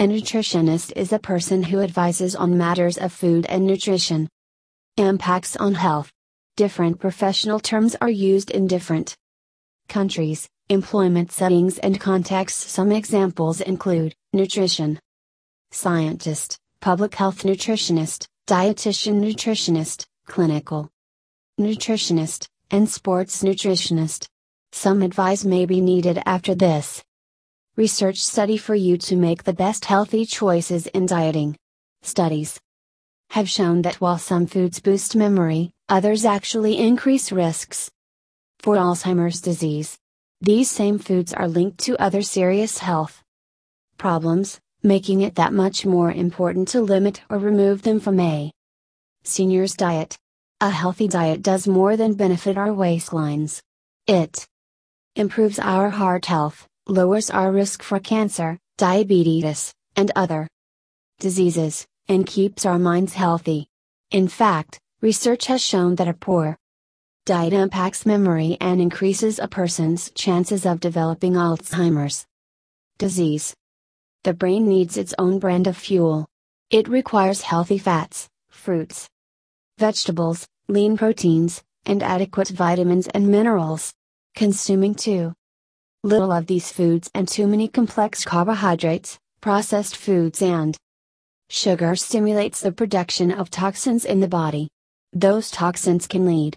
A nutritionist is a person who advises on matters of food and nutrition. Impacts on health. Different professional terms are used in different countries, employment settings, and contexts. Some examples include nutrition, scientist, public health nutritionist, dietitian nutritionist, clinical nutritionist, and sports nutritionist. Some advice may be needed after this research study for you to make the best healthy choices in dieting. Studies have shown that while some foods boost memory, others actually increase risks for Alzheimer's disease. These same foods are linked to other serious health problems, making it that much more important to limit or remove them from a senior's diet. A healthy diet does more than benefit our waistlines. It improves our heart health, lowers our risk for cancer, diabetes, and other diseases, and keeps our minds healthy. In fact, research has shown that a poor diet impacts memory and increases a person's chances of developing Alzheimer's disease. The brain needs its own brand of fuel. It requires healthy fats, fruits, vegetables, lean proteins, and adequate vitamins and minerals. Consuming too little of these foods and too many complex carbohydrates, processed foods, and sugar stimulates the production of toxins in the body. Those toxins can lead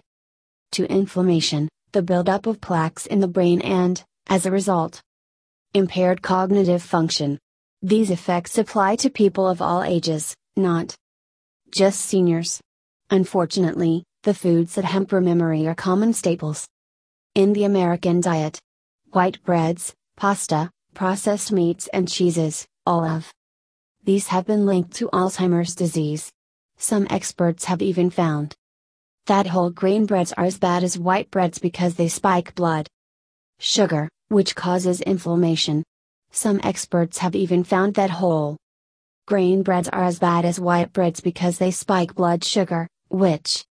to inflammation, the buildup of plaques in the brain, and, as a result, impaired cognitive function. These effects apply to people of all ages, not just seniors. Unfortunately, the foods that hamper memory are common staples in the American diet white breads, pasta, processed meats, and cheeses, all of these have been linked to Alzheimer's disease. Some experts have even found that whole grain breads are as bad as white breads because they spike blood sugar, which causes inflammation. Some experts have even found that whole grain breads are as bad as white breads because they spike blood sugar, which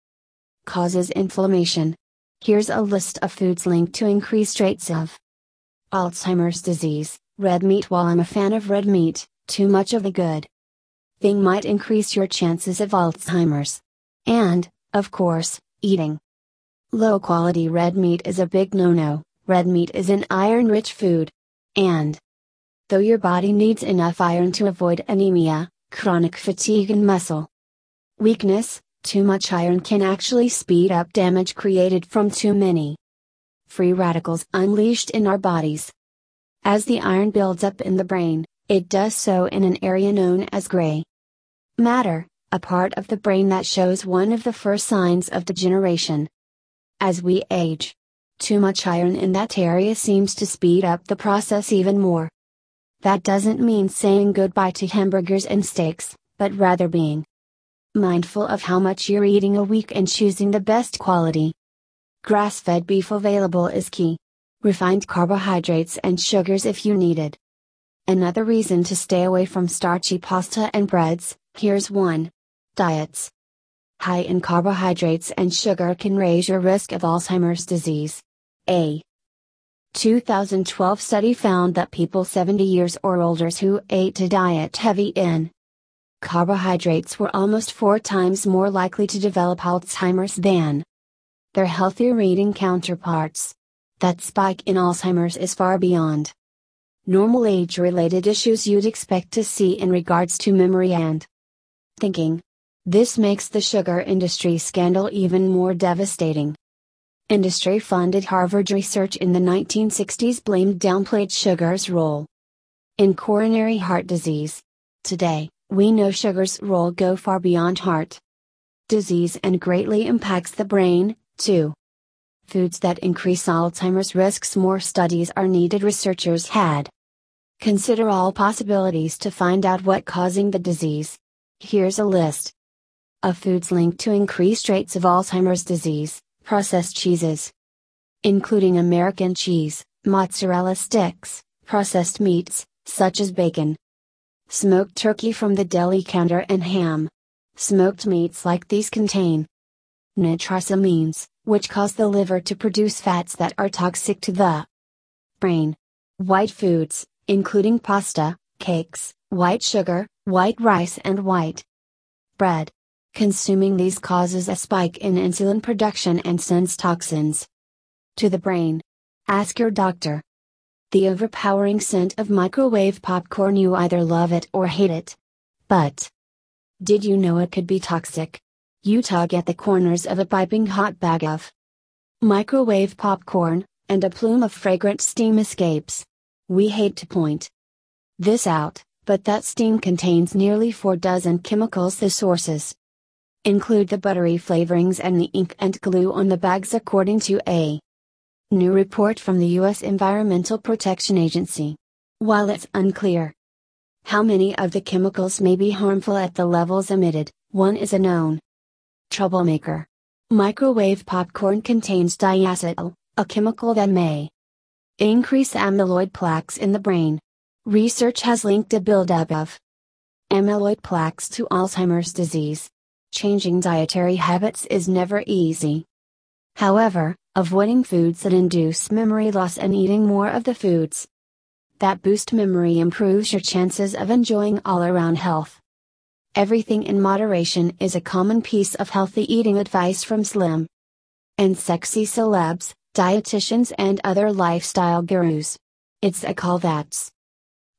causes inflammation. Here's a list of foods linked to increased rates of Alzheimer's disease, red meat. While I'm a fan of red meat, too much of the good thing might increase your chances of Alzheimer's. And, of course, eating low quality red meat is a big no no. Red meat is an iron rich food. And, though your body needs enough iron to avoid anemia, chronic fatigue, and muscle weakness, too much iron can actually speed up damage created from too many free radicals unleashed in our bodies. As the iron builds up in the brain, it does so in an area known as gray matter, a part of the brain that shows one of the first signs of degeneration. As we age, too much iron in that area seems to speed up the process even more. That doesn't mean saying goodbye to hamburgers and steaks, but rather being mindful of how much you're eating a week and choosing the best quality. Grass fed beef available is key. Refined carbohydrates and sugars if you need it. Another reason to stay away from starchy pasta and breads, here's one. Diets. High in carbohydrates and sugar can raise your risk of Alzheimer's disease. A 2012 study found that people 70 years or older who ate a diet heavy in carbohydrates were almost four times more likely to develop Alzheimer's than their healthier reading counterparts. That spike in Alzheimer's is far beyond normal age related issues you'd expect to see in regards to memory and thinking. This makes the sugar industry scandal even more devastating. Industry funded Harvard research in the 1960s blamed downplayed sugar's role in coronary heart disease. Today, we know sugar's role go far beyond heart disease and greatly impacts the brain, 2. Foods that increase Alzheimer's risks. More studies are needed. Researchers had consider all possibilities to find out what causing the disease. Here's a list of foods linked to increased rates of Alzheimer's disease, processed cheeses, including American cheese, mozzarella sticks, processed meats, such as bacon, smoked turkey from the deli counter, and ham. Smoked meats like these contain nitrosamines, which cause the liver to produce fats that are toxic to the brain. White foods, including pasta, cakes, white sugar, white rice, and white bread. Consuming these causes a spike in insulin production and sends toxins to the brain. Ask your doctor. The overpowering scent of microwave popcorn, you either love it or hate it. But, did you know it could be toxic? You tug at the corners of a piping hot bag of microwave popcorn, and a plume of fragrant steam escapes. We hate to point this out, but that steam contains nearly four dozen chemicals. The sources include the buttery flavorings and the ink and glue on the bags, according to a new report from the U.S. Environmental Protection Agency. While it's unclear how many of the chemicals may be harmful at the levels emitted, one is a known troublemaker. Microwave popcorn contains diacetyl, a chemical that may increase amyloid plaques in the brain. Research has linked a buildup of amyloid plaques to Alzheimer's disease. Changing dietary habits is never easy. However, avoiding foods that induce memory loss and eating more of the foods that boost memory improves your chances of enjoying all around health. Everything in moderation is a common piece of healthy eating advice from slim and sexy celebs, dietitians, and other lifestyle gurus. It's a call that's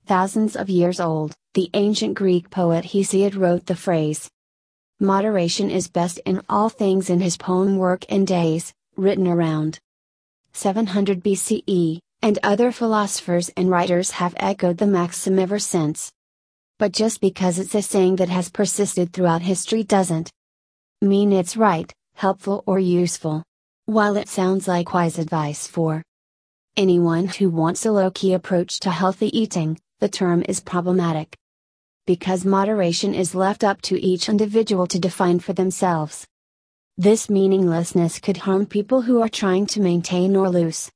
thousands of years old. The ancient Greek poet Hesiod wrote the phrase, Moderation is best in all things in his poem Work and Days, written around 700 BCE, and other philosophers and writers have echoed the maxim ever since. But just because it's a saying that has persisted throughout history doesn't mean it's right, helpful, or useful. While it sounds like wise advice for anyone who wants a low key approach to healthy eating, the term is problematic because moderation is left up to each individual to define for themselves. This meaninglessness could harm people who are trying to maintain or lose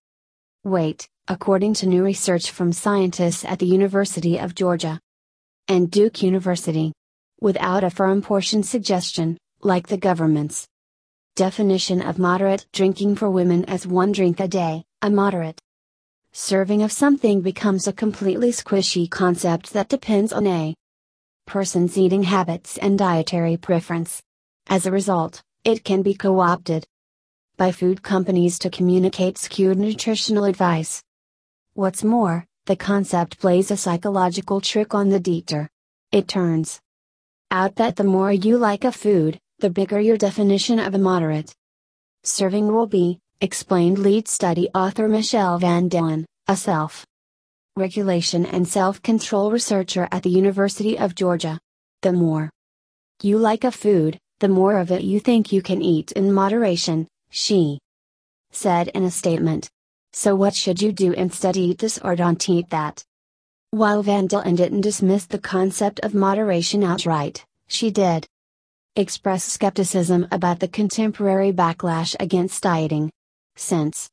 weight, according to new research from scientists at the University of Georgia and Duke University. Without a firm portion suggestion, like the government's definition of moderate drinking for women as one drink a day, a moderate serving of something becomes a completely squishy concept that depends on a person's eating habits and dietary preference. As a result, it can be co opted by food companies to communicate skewed nutritional advice. What's more, the concept plays a psychological trick on the Dieter. It turns out that the more you like a food, the bigger your definition of a moderate serving will be, explained lead study author Michelle Van Dellen, a self regulation and self control researcher at the University of Georgia. The more you like a food, the more of it you think you can eat in moderation, she said in a statement. So, what should you do instead? Eat this or don't eat that? While Van Dellen didn't dismiss the concept of moderation outright, she did express skepticism about the contemporary backlash against dieting. Since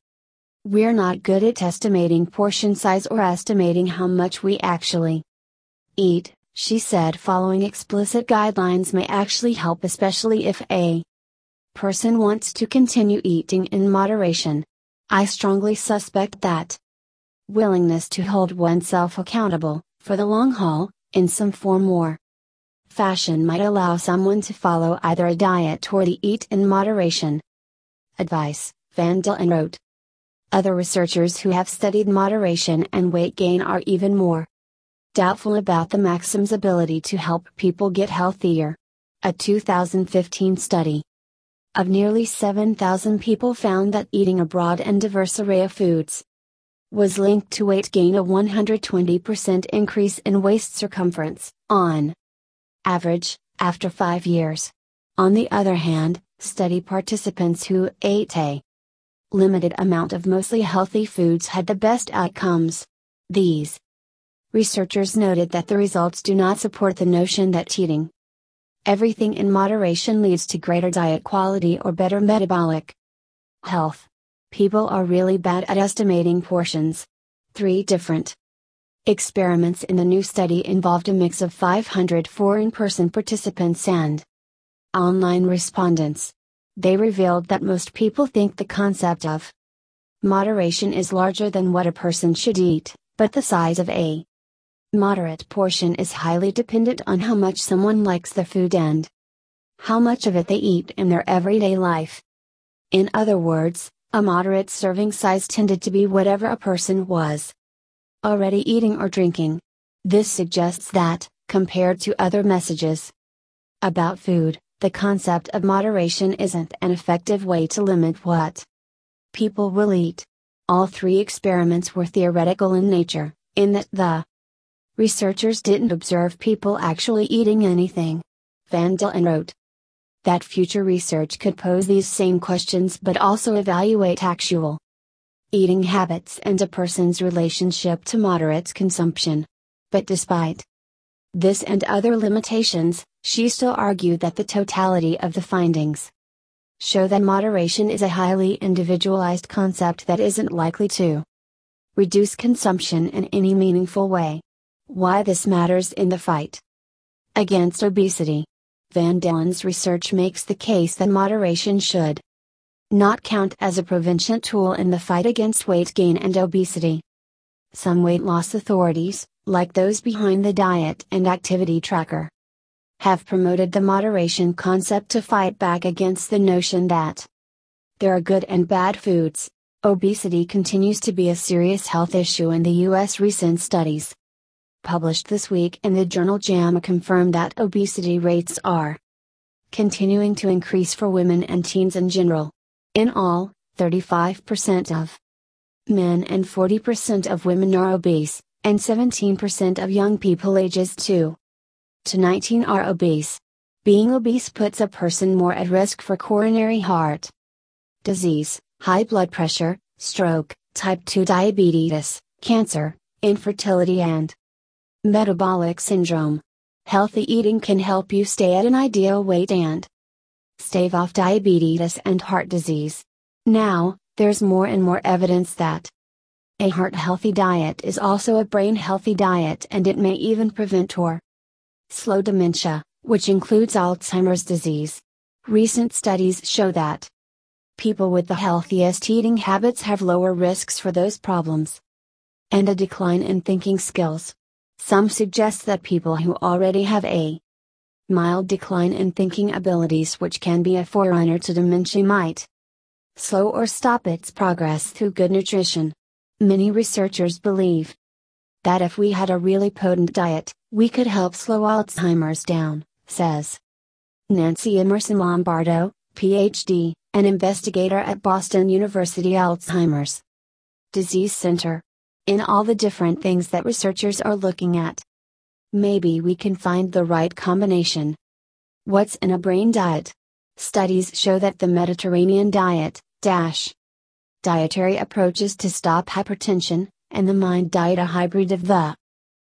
we're not good at estimating portion size or estimating how much we actually eat, she said following explicit guidelines may actually help, especially if a person wants to continue eating in moderation. I strongly suspect that willingness to hold oneself accountable, for the long haul, in some form or fashion might allow someone to follow either a diet or the eat in moderation advice, Van Dellen wrote. Other researchers who have studied moderation and weight gain are even more doubtful about the maxim's ability to help people get healthier. A 2015 study of nearly 7,000 people found that eating a broad and diverse array of foods was linked to weight gain a 120% increase in waist circumference, on average, after five years. On the other hand, study participants who ate a limited amount of mostly healthy foods had the best outcomes. These researchers noted that the results do not support the notion that eating everything in moderation leads to greater diet quality or better metabolic health. People are really bad at estimating portions. Three different experiments in the new study involved a mix of 500 foreign person participants and online respondents. They revealed that most people think the concept of moderation is larger than what a person should eat, but the size of a Moderate portion is highly dependent on how much someone likes the food and how much of it they eat in their everyday life. In other words, a moderate serving size tended to be whatever a person was already eating or drinking. This suggests that, compared to other messages about food, the concept of moderation isn't an effective way to limit what people will eat. All three experiments were theoretical in nature, in that the researchers didn't observe people actually eating anything. Van Dellen wrote that future research could pose these same questions but also evaluate actual eating habits and a person's relationship to moderate consumption. But despite this and other limitations, she still argued that the totality of the findings show that moderation is a highly individualized concept that isn't likely to reduce consumption in any meaningful way. Why this matters in the fight against obesity. Van Dellen's research makes the case that moderation should not count as a prevention tool in the fight against weight gain and obesity. Some weight loss authorities, like those behind the Diet and Activity Tracker, have promoted the moderation concept to fight back against the notion that there are good and bad foods. Obesity continues to be a serious health issue in the U.S. Recent studies published this week in the journal JAMA confirm that obesity rates are continuing to increase for women and teens in general. In all, 35% of men and 40% of women are obese, and 17% of young people ages 2 to 19 are obese. Being obese puts a person more at risk for coronary heart disease, high blood pressure, stroke, type 2 diabetes, cancer, infertility, and metabolic syndrome. Healthy eating can help you stay at an ideal weight and stave off diabetes and heart disease. Now, there's more and more evidence that a heart healthy diet is also a brain healthy diet and it may even prevent or slow dementia, which includes Alzheimer's disease. Recent studies show that people with the healthiest eating habits have lower risks for those problems and a decline in thinking skills. Some suggest that people who already have a mild decline in thinking abilities which can be a forerunner to dementia might slow or stop its progress through good nutrition. Many researchers believe that if we had a really potent diet, we could help slow Alzheimer's down, says Nancy Emerson Lombardo, PhD, an investigator at Boston University Alzheimer's Disease Center. In all the different things that researchers are looking at, Maybe we can find the right combination. What's in a brain diet? Studies show that the Mediterranean diet, dash, dietary approaches to stop hypertension, and the mind diet a hybrid of the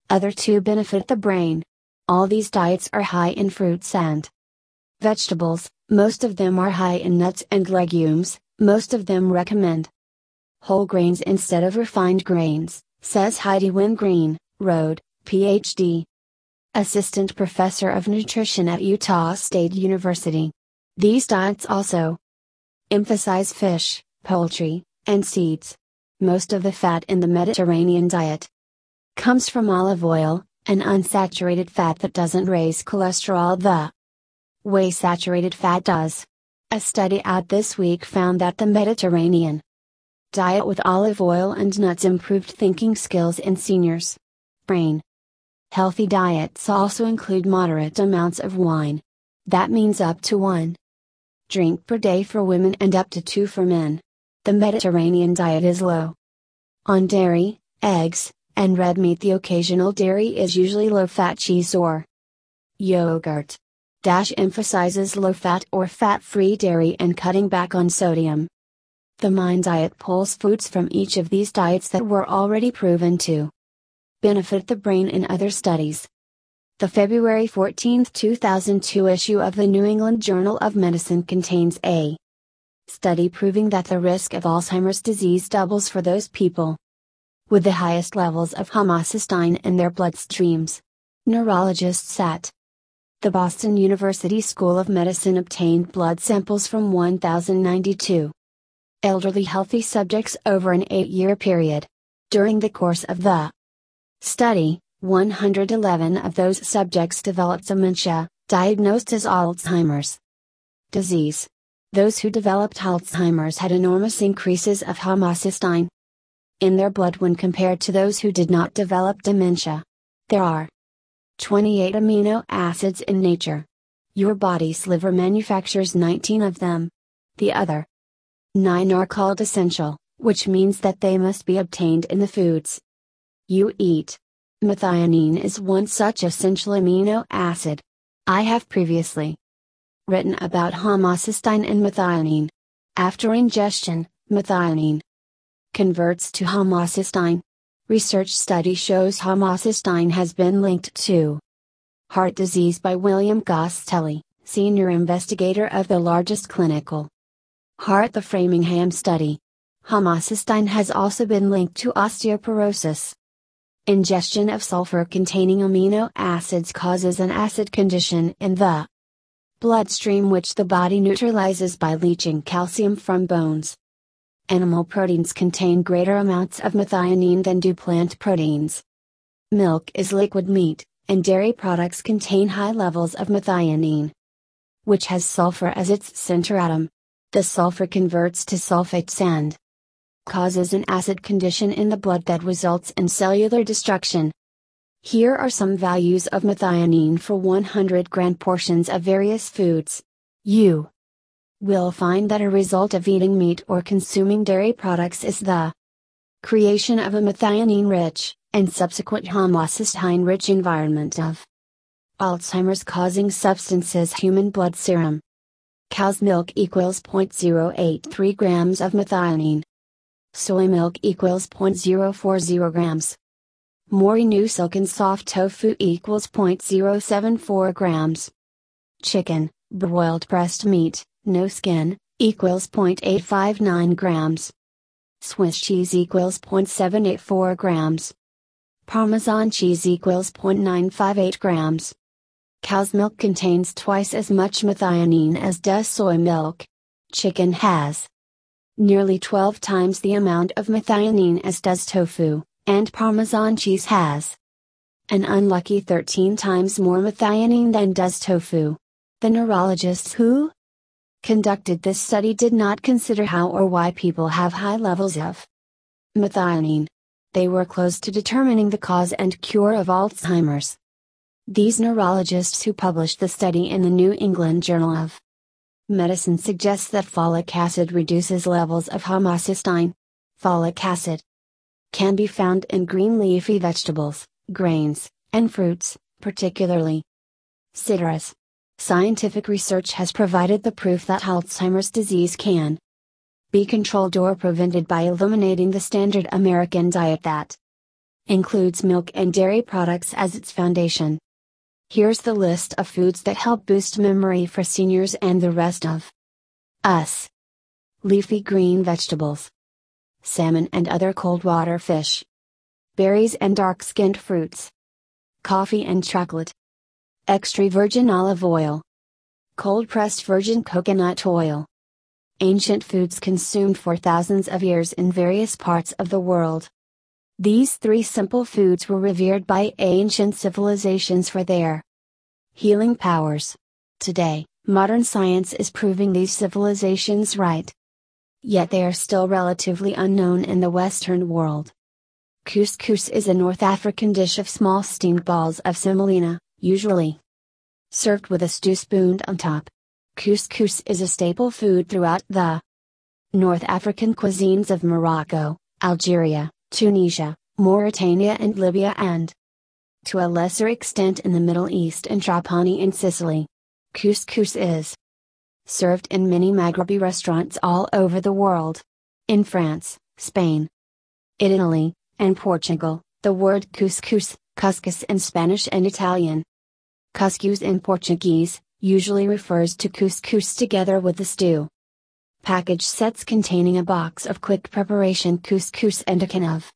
other two benefit the brain. All these diets are high in fruits and vegetables, most of them are high in nuts and legumes, most of them recommend whole grains instead of refined grains, says Heidi Wengreen, Road, PhD. Assistant Professor of Nutrition at Utah State University. These diets also emphasize fish, poultry, and seeds. Most of the fat in the Mediterranean diet comes from olive oil, an unsaturated fat that doesn't raise cholesterol the way saturated fat does. A study out this week found that the Mediterranean diet with olive oil and nuts improved thinking skills in seniors. Brain, Healthy diets also include moderate amounts of wine. That means up to one drink per day for women and up to two for men. The Mediterranean diet is low on dairy, eggs, and red meat. The occasional dairy is usually low fat cheese or yogurt. Dash emphasizes low fat or fat free dairy and cutting back on sodium. The Mind diet pulls foods from each of these diets that were already proven to benefit the brain in other studies. The February 14, 2002 issue of the New England Journal of Medicine contains a study proving that the risk of Alzheimer's disease doubles for those people with the highest levels of homocysteine in their bloodstreams. Neurologists at the Boston University School of Medicine obtained blood samples from 1,092 elderly healthy subjects over an eight year period. During the course of the study, 111 of those subjects developed dementia, diagnosed as Alzheimer's disease. Those who developed Alzheimer's had enormous increases of homocysteine in their blood when compared to those who did not develop dementia. There are 28 amino acids in nature. Your body's liver manufactures 19 of them. The other 9 are called essential, which means that they must be obtained in the foods you eat. Methionine is one such essential amino acid. I have previously written about homocysteine and methionine. After ingestion, methionine converts to homocysteine. Research study shows homocysteine has been linked to heart disease by William Castelli, senior investigator of the largest clinical heart the Framingham study. Homocysteine has also been linked to osteoporosis. Ingestion of sulfur containing amino acids causes an acid condition in the bloodstream which the body neutralizes by leaching calcium from bones. Animal proteins contain greater amounts of methionine than do plant proteins. Milk is liquid meat, and dairy products contain high levels of methionine, which has sulfur as its center atom. The sulfur converts to sulfate sand causes an acid condition in the blood that results in cellular destruction. Here are some values of methionine for 100 gram portions of various foods. You will find that a result of eating meat or consuming dairy products is the creation of a methionine rich, and subsequent homocysteine rich environment of Alzheimer's causing substances human blood serum. Cow's milk equals 0.083 grams of methionine. Soy milk equals 0.040 grams. Mori Mori-Nu silken soft tofu equals 0.074 grams. Chicken, broiled breast meat, no skin, equals 0.859 grams. Swiss cheese equals 0.784 grams. Parmesan cheese equals 0.958 grams. Cow's milk contains twice as much methionine as does soy milk. Chicken has nearly 12 times the amount of methionine as does tofu, and Parmesan cheese has an unlucky 13 times more methionine than does tofu. The neurologists who conducted this study did not consider how or why people have high levels of methionine. They were close to determining the cause and cure of Alzheimer's. These neurologists who published the study in the New England Journal of Medicine suggests that folic acid reduces levels of homocysteine. Folic acid can be found in green leafy vegetables, grains, and fruits, particularly citrus. Scientific research has provided the proof that Alzheimer's disease can be controlled or prevented by eliminating the standard American diet that includes milk and dairy products as its foundation. Here's the list of foods that help boost memory for seniors and the rest of us. Leafy green vegetables, salmon and other cold water fish, berries and dark skinned fruits, coffee and chocolate, extra virgin olive oil, cold pressed virgin coconut oil. Ancient foods consumed for thousands of years in various parts of the world. These three simple foods were revered by ancient civilizations for their healing powers. Today, modern science is proving these civilizations right. Yet they are still relatively unknown in the Western world. Couscous is a North African dish of small steamed balls of semolina, usually served with a stew spooned on top. Couscous is a staple food throughout the North African cuisines of Morocco, Algeria, Tunisia, Mauritania and Libya and, to a lesser extent in the Middle East and Trapani in Sicily. Couscous is served in many Maghrebi restaurants all over the world. In France, Spain, Italy, and Portugal, the word couscous, couscous in Spanish and Italian. Couscous in Portuguese, usually refers to couscous together with the stew package sets containing a box of quick preparation couscous and a can of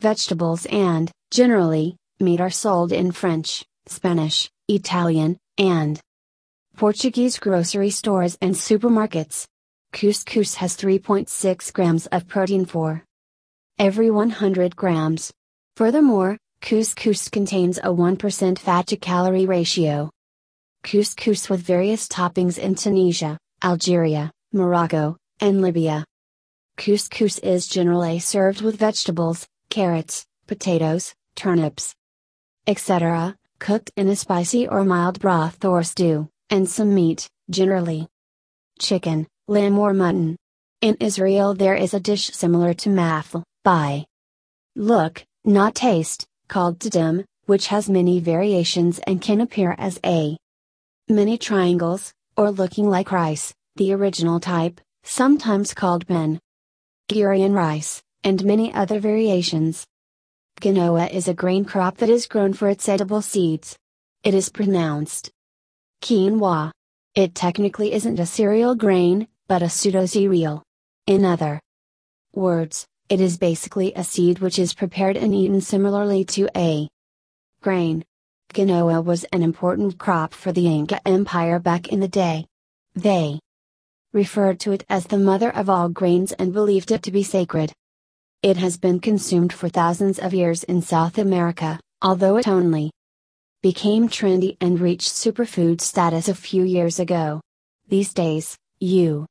vegetables and, generally, meat are sold in French, Spanish, Italian, and Portuguese grocery stores and supermarkets. Couscous has 3.6 grams of protein for every 100 grams. Furthermore, Couscous contains a 1% fat to calorie ratio. Couscous with various toppings in Tunisia, Algeria, Morocco, and Libya. Couscous is generally served with vegetables, carrots, potatoes, turnips, etc., cooked in a spicy or mild broth or stew, and some meat, generally chicken, lamb or mutton. In Israel there is a dish similar to mafel, by look, not taste, called ptitim, which has many variations and can appear as a many triangles, or looking like rice, the original type, sometimes called ben Gurion rice, and many other variations. Quinoa is a grain crop that is grown for its edible seeds. It is pronounced quinoa. It technically isn't a cereal grain, but a pseudo-cereal. In other words, it is basically a seed which is prepared and eaten similarly to a grain. Quinoa was an important crop for the Inca Empire back in the day. They referred to it as the mother of all grains and believed it to be sacred. It has been consumed for thousands of years in South America, although it only became trendy and reached superfood status a few years ago. These days, you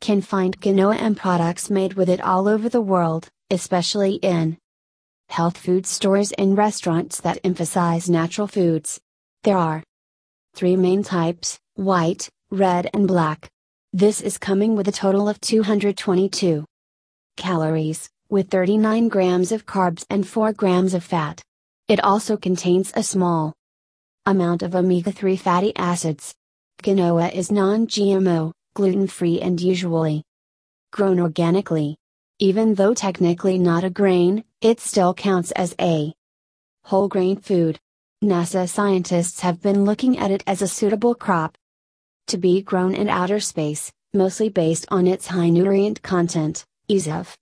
can find quinoa and products made with it all over the world, especially in health food stores and restaurants that emphasize natural foods. There are three main types white, red, and black. This is coming with a total of 222 calories, with 39 grams of carbs and 4 grams of fat. It also contains a small amount of omega 3 fatty acids. Quinoa is non GMO, gluten free, and usually grown organically. Even though technically not a grain, it still counts as a whole grain food. NASA scientists have been looking at it as a suitable crop to be grown in outer space, mostly based on its high nutrient content, ease of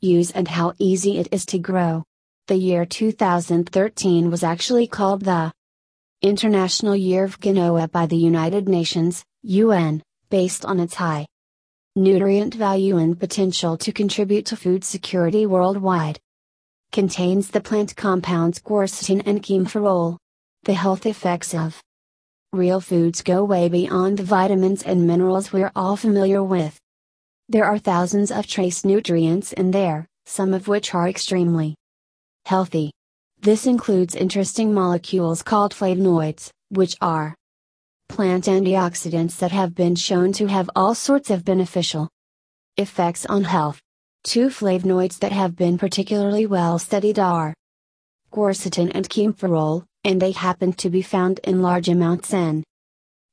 use, and how easy it is to grow. The year 2013 was actually called the International Year of Quinoa by the United Nations, UN, based on its high nutrient value and potential to contribute to food security worldwide. Contains the plant compounds quercetin and kaempferol. The health effects of Real foods go way beyond the vitamins and minerals we're all familiar with. There are thousands of trace nutrients in there, some of which are extremely healthy. This includes interesting molecules called flavonoids, which are plant antioxidants that have been shown to have all sorts of beneficial effects on health. Two flavonoids that have been particularly well studied are quercetin and kaempferol, and they happen to be found in large amounts in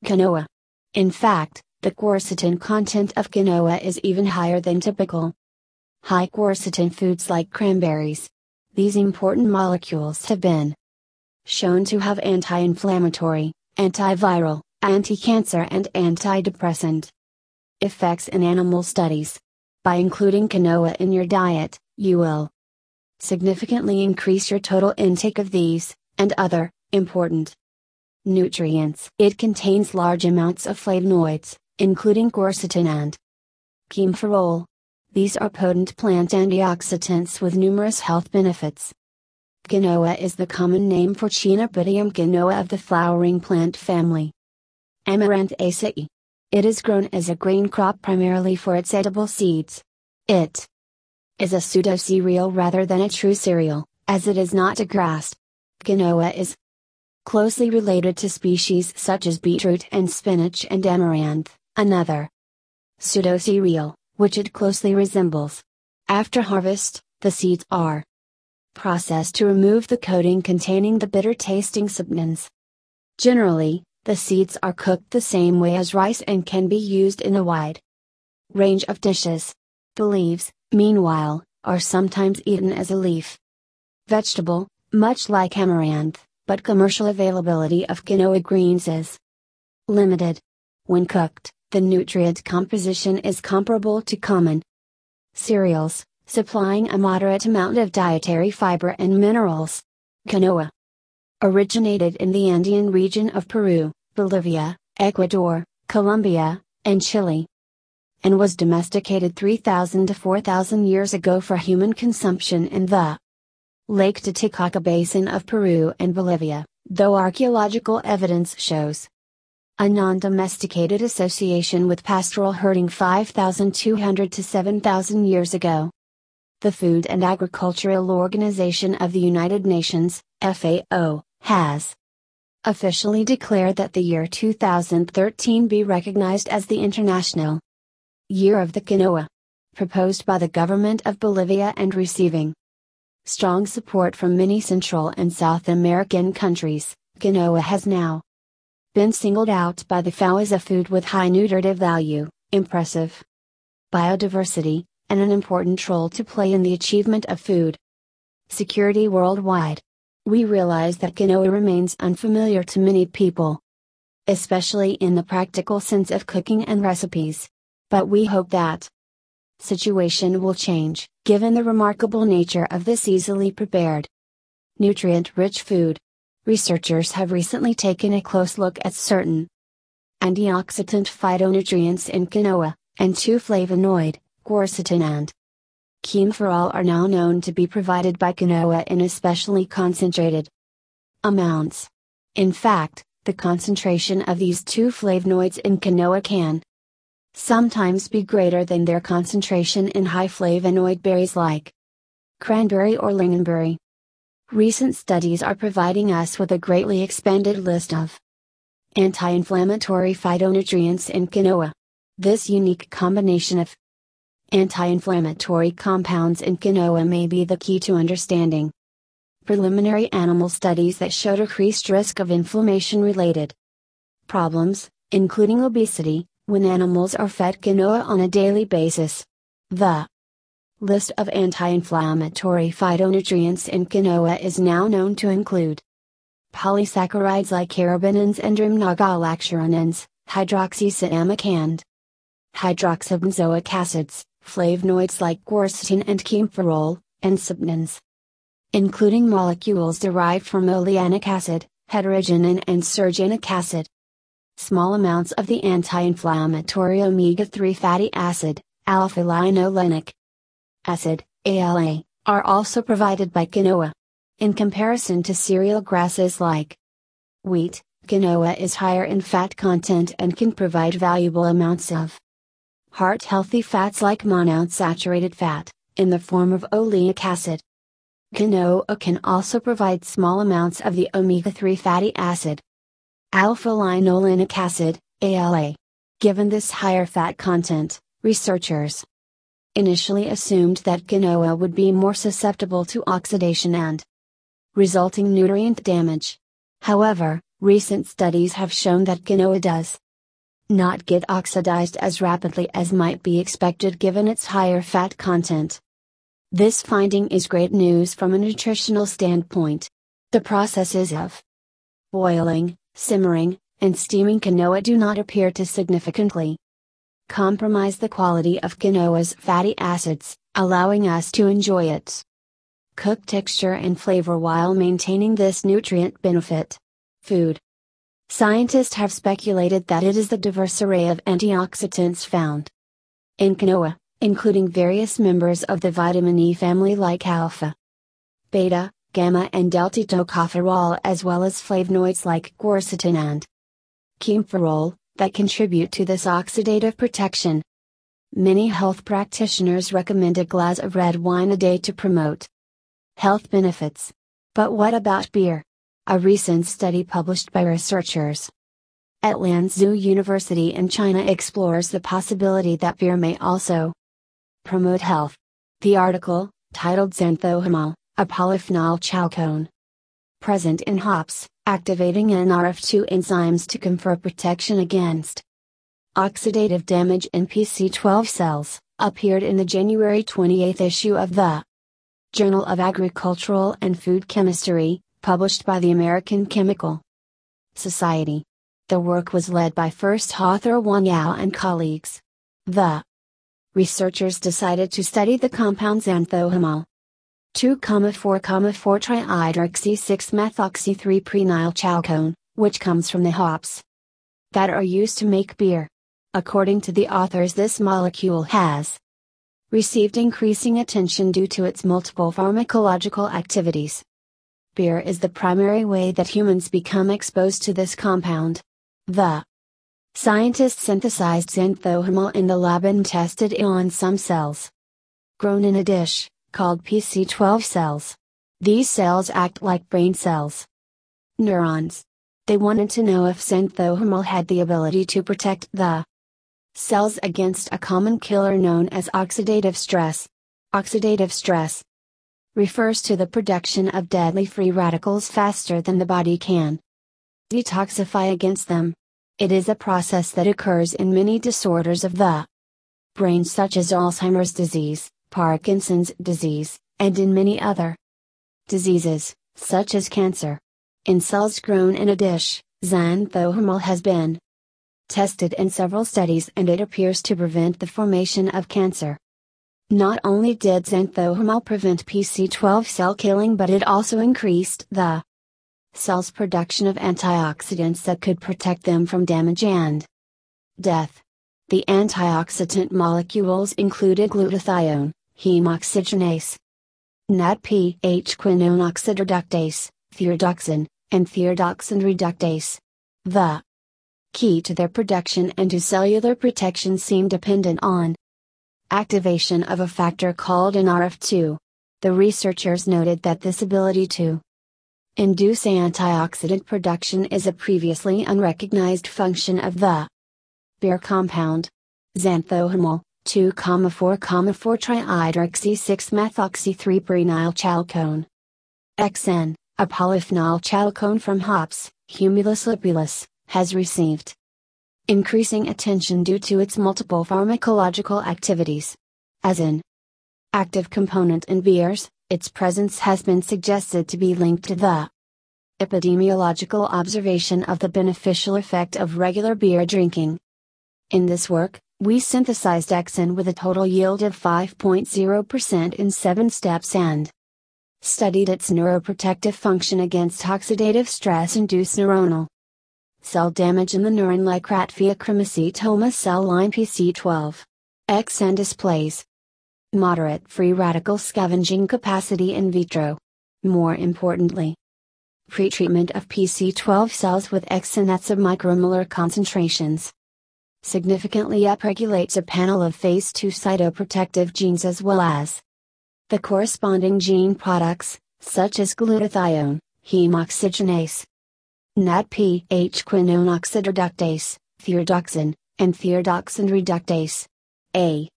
quinoa. In fact, the quercetin content of quinoa is even higher than typical high quercetin foods like cranberries. These important molecules have been shown to have anti inflammatory, antiviral, anti cancer, and antidepressant effects in animal studies. By including quinoa in your diet, you will significantly increase your total intake of these, and other, important nutrients. It contains large amounts of flavonoids, including quercetin and kaempferol. These are potent plant antioxidants with numerous health benefits. Quinoa is the common name for Chenopodium quinoa of the flowering plant family. Amaranthaceae. It is grown as a grain crop primarily for its edible seeds. It is a pseudo cereal rather than a true cereal, as it is not a grass. Quinoa is closely related to species such as beetroot and spinach and amaranth, another pseudo cereal, which it closely resembles. After harvest, the seeds are processed to remove the coating containing the bitter tasting saponins. Generally, the seeds are cooked the same way as rice and can be used in a wide range of dishes. The leaves, meanwhile, are sometimes eaten as a leaf vegetable, much like amaranth, but commercial availability of quinoa greens is limited. When cooked, the nutrient composition is comparable to common cereals, supplying a moderate amount of dietary fiber and minerals. Quinoa originated in the Andean region of Peru, Bolivia, Ecuador, Colombia, and Chile, and was domesticated 3,000 to 4,000 years ago for human consumption in the Lake Titicaca Basin of Peru and Bolivia, though archaeological evidence shows a non domesticated association with pastoral herding 5,200 to 7,000 years ago. The Food and Agricultural Organization of the United Nations, FAO, has officially declared that the year 2013 be recognized as the International Year of the Quinoa, proposed by the government of Bolivia and receiving strong support from many Central and South American countries. Quinoa has now been singled out by the FAO as a food with high nutritive value, impressive biodiversity, and an important role to play in the achievement of food security worldwide. We realize that quinoa remains unfamiliar to many people, especially in the practical sense of cooking and recipes. But we hope that situation will change, given the remarkable nature of this easily prepared, nutrient rich food. Researchers have recently taken a close look at certain antioxidant phytonutrients in quinoa, and two flavonoid, quercetin and kaempferol are now known to be provided by quinoa in especially concentrated amounts. In fact, the concentration of these two flavonoids in quinoa can sometimes be greater than their concentration in high flavonoid berries like cranberry or lingonberry. Recent studies are providing us with a greatly expanded list of anti inflammatory phytonutrients in quinoa. This unique combination of Anti-inflammatory compounds in quinoa may be the key to understanding preliminary animal studies that showed increased risk of inflammation related problems, including obesity, when animals are fed quinoa on a daily basis. The list of anti inflammatory phytonutrients in quinoa is now known to include polysaccharides like carrabinins and rhamnogalacturonans, hydroxycinnamic and hydroxybenzoic acids, flavonoids like quercetin and kaempferol, and saponins. Including molecules derived from oleanolic acid, hederagenin and serjanic acid. Small amounts of the anti-inflammatory omega-3 fatty acid, alpha-linolenic acid, ALA, are also provided by quinoa. In comparison to cereal grasses like wheat, quinoa is higher in fat content and can provide valuable amounts of heart healthy fats like monounsaturated fat, in the form of oleic acid. Quinoa can also provide small amounts of the omega 3 fatty acid, alpha linolenic acid, ALA. Given this higher fat content, researchers initially assumed that quinoa would be more susceptible to oxidation and resulting nutrient damage. However, recent studies have shown that quinoa does not get oxidized as rapidly as might be expected given its higher fat content. This finding is great news from a nutritional standpoint. The processes of boiling, simmering, and steaming quinoa do not appear to significantly compromise the quality of quinoa's fatty acids, allowing us to enjoy its cook texture and flavor while maintaining this nutrient benefit. Food Scientists have speculated that it is the diverse array of antioxidants found in quinoa, including various members of the vitamin E family like alpha, beta, gamma, and delta tocopherol, as well as flavonoids like quercetin and kaempferol, that contribute to this oxidative protection. Many health practitioners recommend a glass of red wine a day to promote health benefits. But what about beer? A recent study published by researchers at Lanzhou University in China explores the possibility that beer may also promote health. The article, titled Xanthohumol, a polyphenol chalcone present in hops, activating NRF2 enzymes to confer protection against oxidative damage in PC12 cells, appeared in the January 28 issue of the Journal of Agricultural and Food Chemistry, published by the American Chemical Society. The work was led by first author Wang Yao and colleagues. The researchers decided to study the compound xanthohumol 2,4,4 trihydroxy 6-methoxy 3-prenyl chalcone, which comes from the hops that are used to make beer. According to the authors, this molecule has received increasing attention due to its multiple pharmacological activities. Beer is the primary way that humans become exposed to this compound. The scientists synthesized xanthohumol in the lab and tested it on some cells. Grown in a dish, called PC12 cells. These cells act like brain cells. Neurons. They wanted to know if xanthohumol had the ability to protect the cells against a common killer known as oxidative stress. Oxidative stress refers to the production of deadly free radicals faster than the body can detoxify against them. It is a process that occurs in many disorders of the brain, such as Alzheimer's disease, Parkinson's disease, and in many other diseases, such as cancer. In cells grown in a dish, xanthohumol has been tested in several studies and it appears to prevent the formation of cancer. Not only did xanthohumol prevent PC12 cell killing but it also increased the cell's production of antioxidants that could protect them from damage and death. The antioxidant molecules included glutathione, hemoxygenase, NADP, quinone oxidoreductase, thioredoxin, and thioredoxin reductase. The key to their production and to cellular protection seem dependent on activation of a factor called NRF2. The researchers noted that this ability to induce antioxidant production is a previously unrecognized function of the beer compound. Xanthohumol, 2,4-4-trihydroxy-6-methoxy-3-prenyl XN, a polyphenol chalcone from hops, Humulus lupulus, has received increasing attention due to its multiple pharmacological activities. As an active component in beers, its presence has been suggested to be linked to the epidemiological observation of the beneficial effect of regular beer drinking. In this work, we synthesized XN with a total yield of 5.0% in 7 steps and studied its neuroprotective function against oxidative stress induced neuronal cell damage in the neuron rat pheochromocytoma cell line PC12. XN displays moderate free radical scavenging capacity in vitro. More importantly, pretreatment of PC12 cells with XN at submicromolar concentrations significantly upregulates a panel of phase 2 cytoprotective genes as well as the corresponding gene products, such as glutathione, hemoxygenase, NADP, H-quinone oxidoreductase, thioredoxin, and thioredoxin reductase. A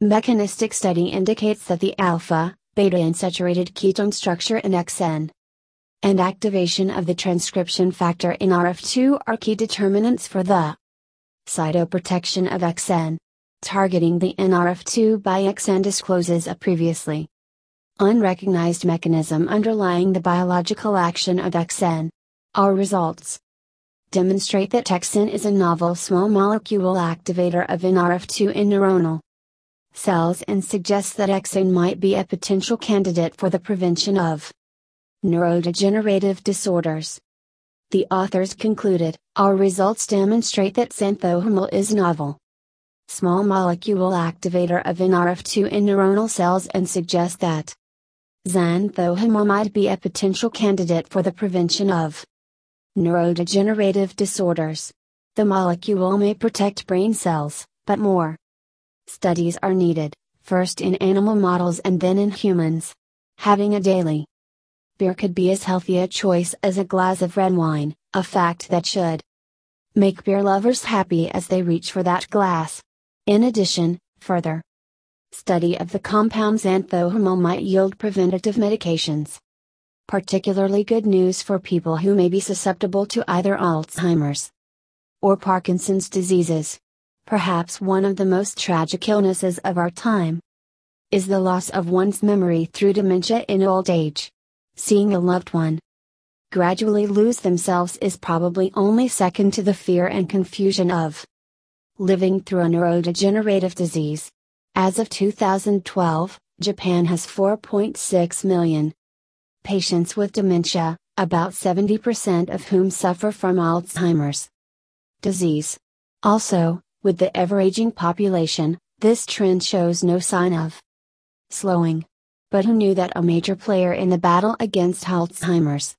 mechanistic study indicates that the alpha, beta unsaturated ketone structure in XN and activation of the transcription factor NRF2 are key determinants for the cytoprotection of XN. Targeting the NRF2 by XN discloses a previously unrecognized mechanism underlying the biological action of XN. Our results demonstrate that XN is a novel small molecule activator of NRF2 in neuronal cells and suggest that XN might be a potential candidate for the prevention of neurodegenerative disorders. The authors concluded, our results demonstrate that xanthohumol is novel small molecule activator of NRF2 in neuronal cells and suggest that xanthohumol might be a potential candidate for the prevention of neurodegenerative disorders. The molecule may protect brain cells, but more studies are needed, first in animal models and then in humans. Having a daily beer could be as healthy a choice as a glass of red wine, a fact that should make beer lovers happy as they reach for that glass. In addition, further study of the compounds xanthohumol might yield preventative medications particularly good news for people who may be susceptible to either Alzheimer's or Parkinson's diseases. Perhaps one of the most tragic illnesses of our time is the loss of one's memory through dementia in old age. Seeing a loved one gradually lose themselves is probably only second to the fear and confusion of living through a neurodegenerative disease. As of 2012, Japan has 4.6 million patients with dementia, about 70% of whom suffer from Alzheimer's disease. Also, with the ever aging population, This trend shows no sign of slowing. But who knew that a major player in the battle against Alzheimer's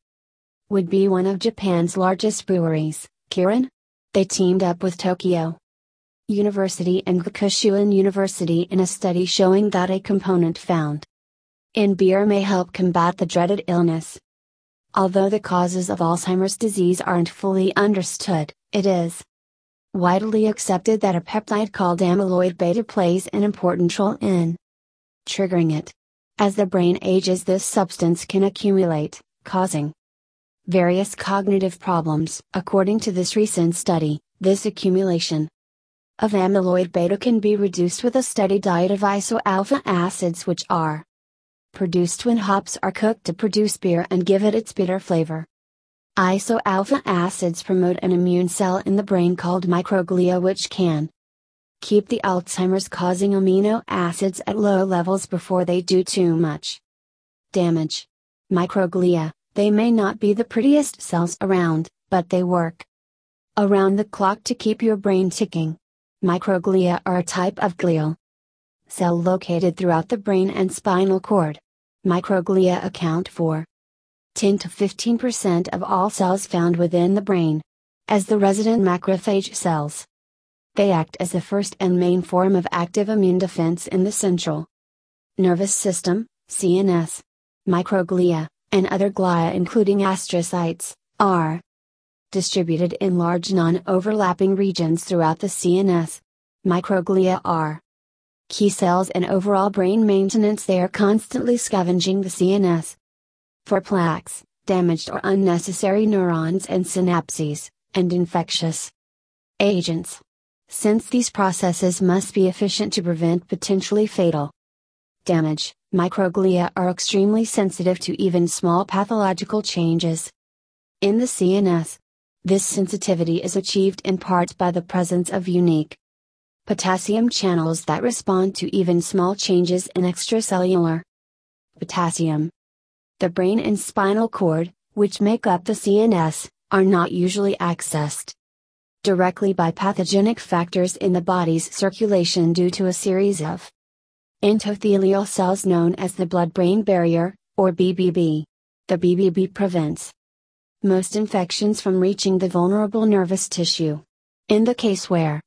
would be one of Japan's largest breweries, Kirin? They teamed up with Tokyo University and Gakushuin University in a study showing that a component found in beer may help combat the dreaded illness. Although the causes of Alzheimer's disease aren't fully understood, it is widely accepted that a peptide called amyloid beta plays an important role in triggering it. As the brain ages, this substance can accumulate, causing various cognitive problems. According to this recent study, this accumulation of amyloid beta can be reduced with a steady diet of isoalpha acids, which are produced when hops are cooked to produce beer and give it its bitter flavor. Isoalpha acids promote an immune cell in the brain called microglia, which can keep the Alzheimer's causing amino acids at low levels before they do too much damage. Microglia they may not be the prettiest cells around, but they work around the clock to keep your brain ticking. Microglia are a type of glial cell located throughout the brain and spinal cord. Microglia account for 10 to 15% of all cells found within the brain. As the resident macrophage cells, they act as the first and main form of active immune defense in the central nervous system, CNS. Microglia, and other glia including astrocytes, are distributed in large non-overlapping regions throughout the CNS. Microglia are key cells in overall brain maintenance they are constantly scavenging the CNS for plaques, damaged or unnecessary neurons and synapses, and infectious agents. Since these processes must be efficient to prevent potentially fatal damage, microglia are extremely sensitive to even small pathological changes in the CNS. This sensitivity is achieved in part by the presence of unique potassium channels that respond to even small changes in extracellular potassium. The brain and spinal cord, which make up the CNS, are not usually accessed directly by pathogenic factors in the body's circulation due to a series of endothelial cells known as the blood brain barrier, or BBB. The BBB prevents most infections from reaching the vulnerable nervous tissue. In the case where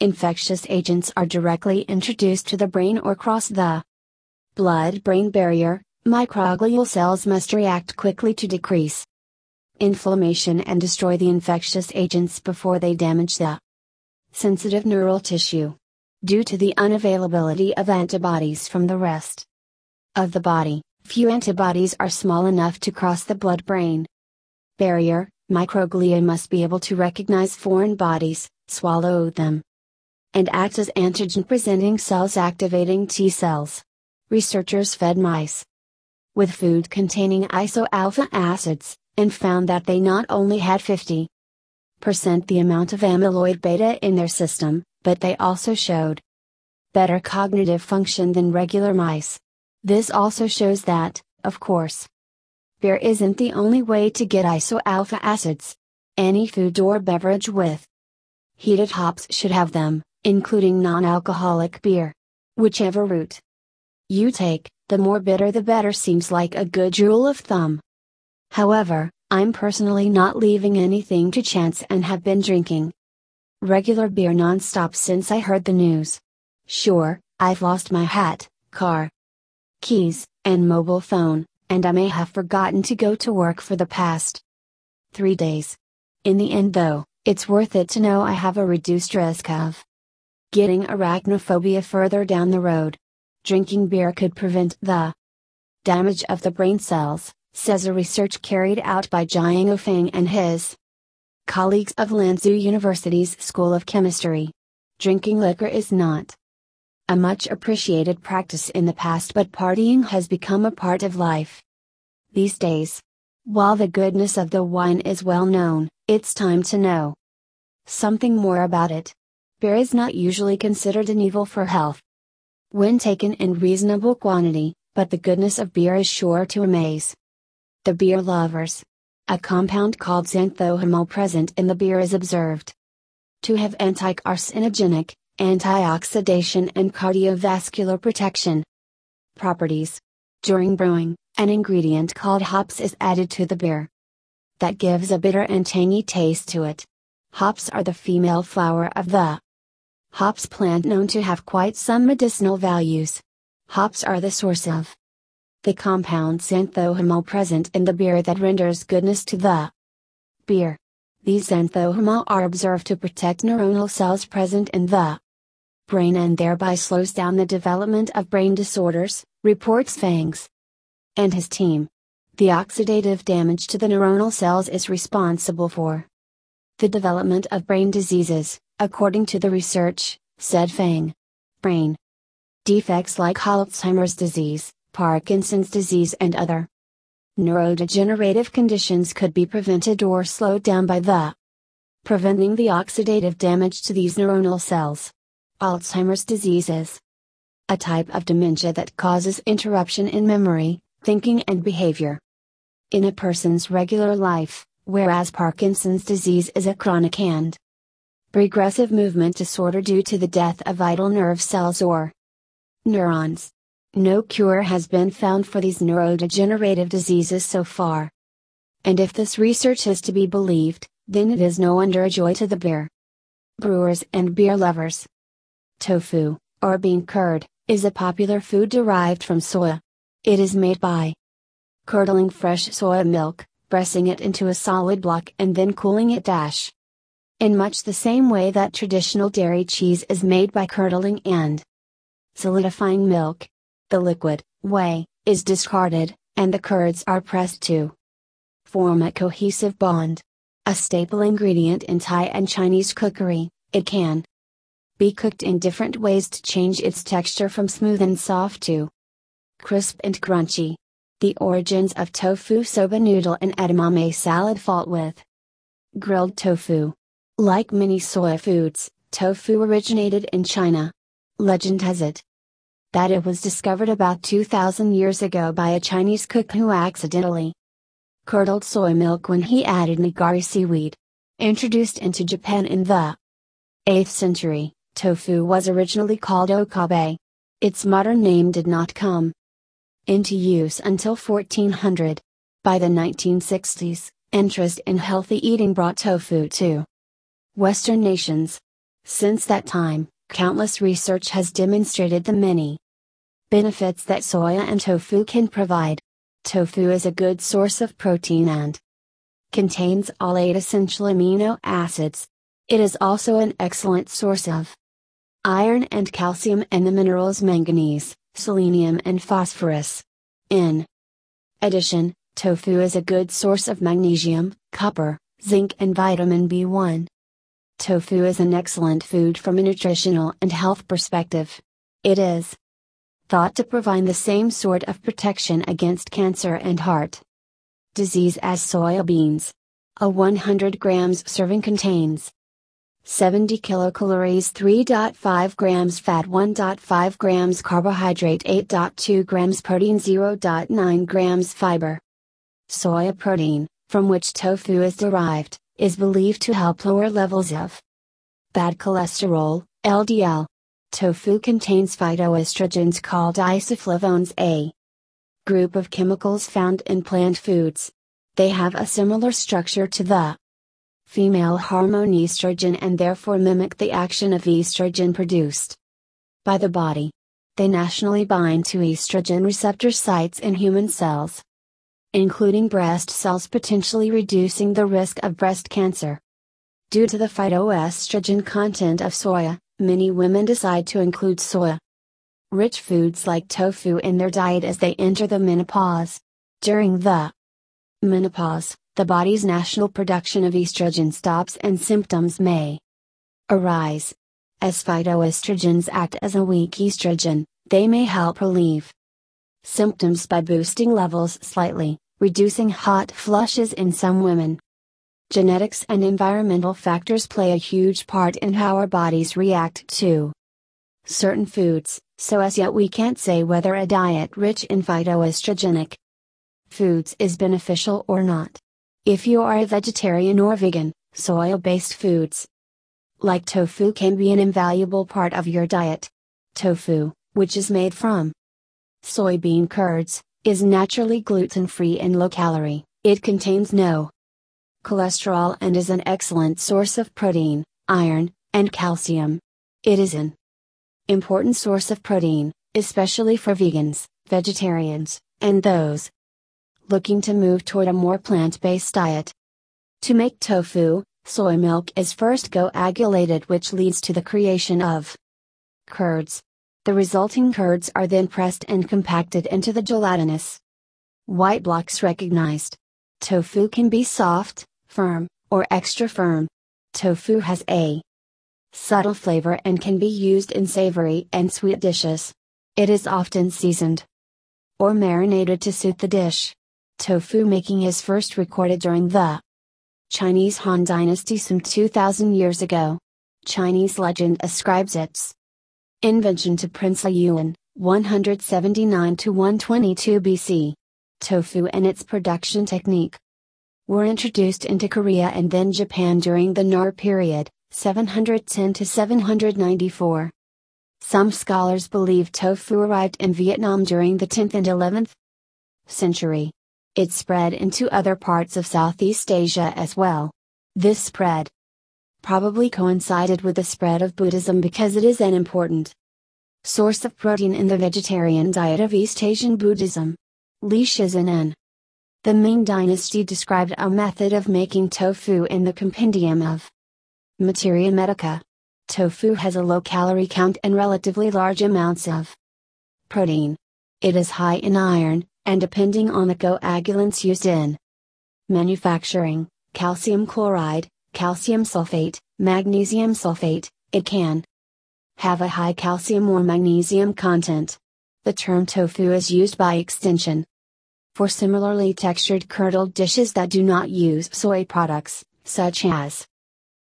infectious agents are directly introduced to the brain or cross the blood brain barrier, microglial cells must react quickly to decrease inflammation and destroy the infectious agents before they damage the sensitive neural tissue due to the unavailability of antibodies from the rest of the body. Few antibodies are small enough to cross the blood brain barrier. Microglia must be able to recognize foreign bodies, swallow them, and act as antigen presenting cells activating T cells. Researchers fed mice with food containing isoalpha acids, and found that they not only had 50% the amount of amyloid beta in their system, but they also showed better cognitive function than regular mice. This also shows that, of course, beer isn't the only way to get isoalpha acids. Any food or beverage with heated hops should have them, including non alcoholic beer. Whichever route you take, the more bitter the better seems like a good rule of thumb. However, I'm personally not leaving anything to chance and have been drinking regular beer non-stop since I heard the news. Sure, I've lost my hat, car, keys, and mobile phone, and I may have forgotten to go to work for the past three days. In the end, though, it's worth it to know I have a reduced risk of getting arachnophobia further down the road. Drinking beer could prevent the damage of the brain cells, says a research carried out by Jiang Feng and his colleagues of Lanzhou University's School of Chemistry. Drinking liquor is not a much appreciated practice in the past, but partying has become a part of life these days. While the goodness of the wine is well known, it's time to know something more about it. Beer is not usually considered an evil for health when taken in reasonable quantity, but the goodness of beer is sure to amaze the beer lovers. A compound called xanthohumol present in the beer is observed to have anti-carcinogenic, antioxidation and cardiovascular protection. Properties During brewing, an ingredient called hops is added to the beer. That gives a bitter and tangy taste to it. Hops are the female flower of the hops plant known to have quite some medicinal values. Hops are the source of the compound xanthohumol present in the beer that renders goodness to the beer. These xanthohumol are observed to protect neuronal cells present in the brain and thereby slows down the development of brain disorders, reports Fangs and his team. The oxidative damage to the neuronal cells is responsible for the development of brain diseases, according to the research, said Fang. Brain defects like Alzheimer's disease, Parkinson's disease, and other neurodegenerative conditions could be prevented or slowed down by the preventing the oxidative damage to these neuronal cells. Alzheimer's disease is a type of dementia that causes interruption in memory, thinking, and behavior in a person's regular life, whereas Parkinson's disease is a chronic and regressive movement disorder due to the death of vital nerve cells or neurons. No cure has been found for these neurodegenerative diseases so far. And if this research is to be believed, then it is no wonder a joy to the beer brewers and beer lovers. Tofu, or bean curd, is a popular food derived from soya. It is made by curdling fresh soya milk, pressing it into a solid block and then cooling it dash. In much the same way that traditional dairy cheese is made by curdling and solidifying milk, the liquid, whey, is discarded, and the curds are pressed to form a cohesive bond. A staple ingredient in Thai and Chinese cookery, it can be cooked in different ways to change its texture from smooth and soft to crisp and crunchy. The origins of tofu soba noodle and edamame salad fault with grilled tofu. Like many soy foods, tofu originated in China. Legend has it that it was discovered about 2000 years ago by a Chinese cook who accidentally curdled soy milk when he added nigari seaweed. Introduced into Japan in the 8th century, tofu was originally called okabe. Its modern name did not come into use until 1400. By the 1960s, interest in healthy eating brought tofu to Western nations. Since that time, countless research has demonstrated the many benefits that soya and tofu can provide. Tofu is a good source of protein and contains all eight essential amino acids. It is also an excellent source of iron and calcium and the minerals manganese, selenium and phosphorus. In addition, tofu is a good source of magnesium, copper, zinc and vitamin B1. Tofu is an excellent food from a nutritional and health perspective. It is thought to provide the same sort of protection against cancer and heart disease as soya beans. A 100 grams serving contains 70 kilocalories 3.5 grams fat 1.5 grams carbohydrate 8.2 grams protein 0.9 grams fiber. Soya protein, from which tofu is derived, is believed to help lower levels of bad cholesterol, LDL. Tofu contains phytoestrogens called isoflavones A group of chemicals found in plant foods. They have a similar structure to the female hormone estrogen and therefore mimic the action of estrogen produced by the body. They naturally bind to estrogen receptor sites in human cells, including breast cells, potentially reducing the risk of breast cancer. Due to the phytoestrogen content of soya, many women decide to include soya rich foods like tofu in their diet as they enter the menopause. During the menopause, the body's national production of estrogen stops and symptoms may arise. As phytoestrogens act as a weak estrogen, they may help relieve symptoms by boosting levels slightly, reducing hot flushes in some women. Genetics and environmental factors play a huge part in how our bodies react to certain foods, so as yet we can't say whether a diet rich in phytoestrogenic foods is beneficial or not. If you are a vegetarian or vegan, soil based foods like tofu, can be an invaluable part of your diet. Tofu, which is made from soybean curds, is naturally gluten free and low calorie, it contains no cholesterol and is an excellent source of protein, iron, and calcium. It is an important source of protein, especially for vegans, vegetarians, and those looking to move toward a more plant based diet. To make tofu, soy milk is first coagulated, which leads to the creation of curds. The resulting curds are then pressed and compacted into the gelatinous white blocks recognized. Tofu can be soft, firm, or extra firm. Tofu has a subtle flavor and can be used in savory and sweet dishes. It is often seasoned or marinated to suit the dish. Tofu making is first recorded during the Chinese Han Dynasty some 2000 years ago. Chinese legend ascribes its invention to Prince Liu An, 179 to 122 BC. Tofu and its production technique were introduced into Korea and then Japan during the Nara period, 710 to 794. Some scholars believe tofu arrived in Vietnam during the 10th and 11th century. It spread into other parts of Southeast Asia as well. This spread probably coincided with the spread of Buddhism because it is an important source of protein in the vegetarian diet of East Asian Buddhism. Li Shizhen The Ming Dynasty described a method of making tofu in the Compendium of Materia Medica. Tofu has a low calorie count and relatively large amounts of protein. It is high in iron, and depending on the coagulants used in manufacturing, calcium chloride, calcium sulfate, magnesium sulfate, it can have a high calcium or magnesium content. The term tofu is used by extension for similarly textured curdled dishes that do not use soy products, such as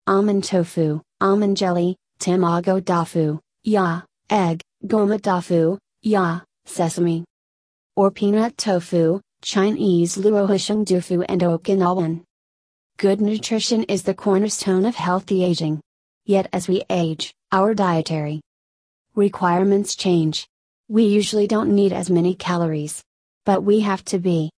almond tofu, almond jelly, tamago tofu, ya, egg, goma tofu, ya, sesame, or peanut tofu, Chinese luohuasheng tofu and Okinawan. Good nutrition is the cornerstone of healthy aging. Yet as we age, our dietary requirements change. We usually don't need as many calories. But we have to be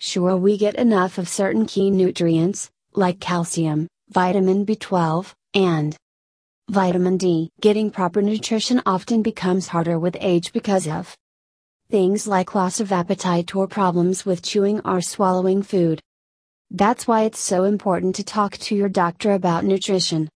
sure we get enough of certain key nutrients, like calcium, vitamin B12, and vitamin D. Getting proper nutrition often becomes harder with age because of Things like loss of appetite or problems with chewing or swallowing food. That's why it's so important to talk to your doctor about nutrition.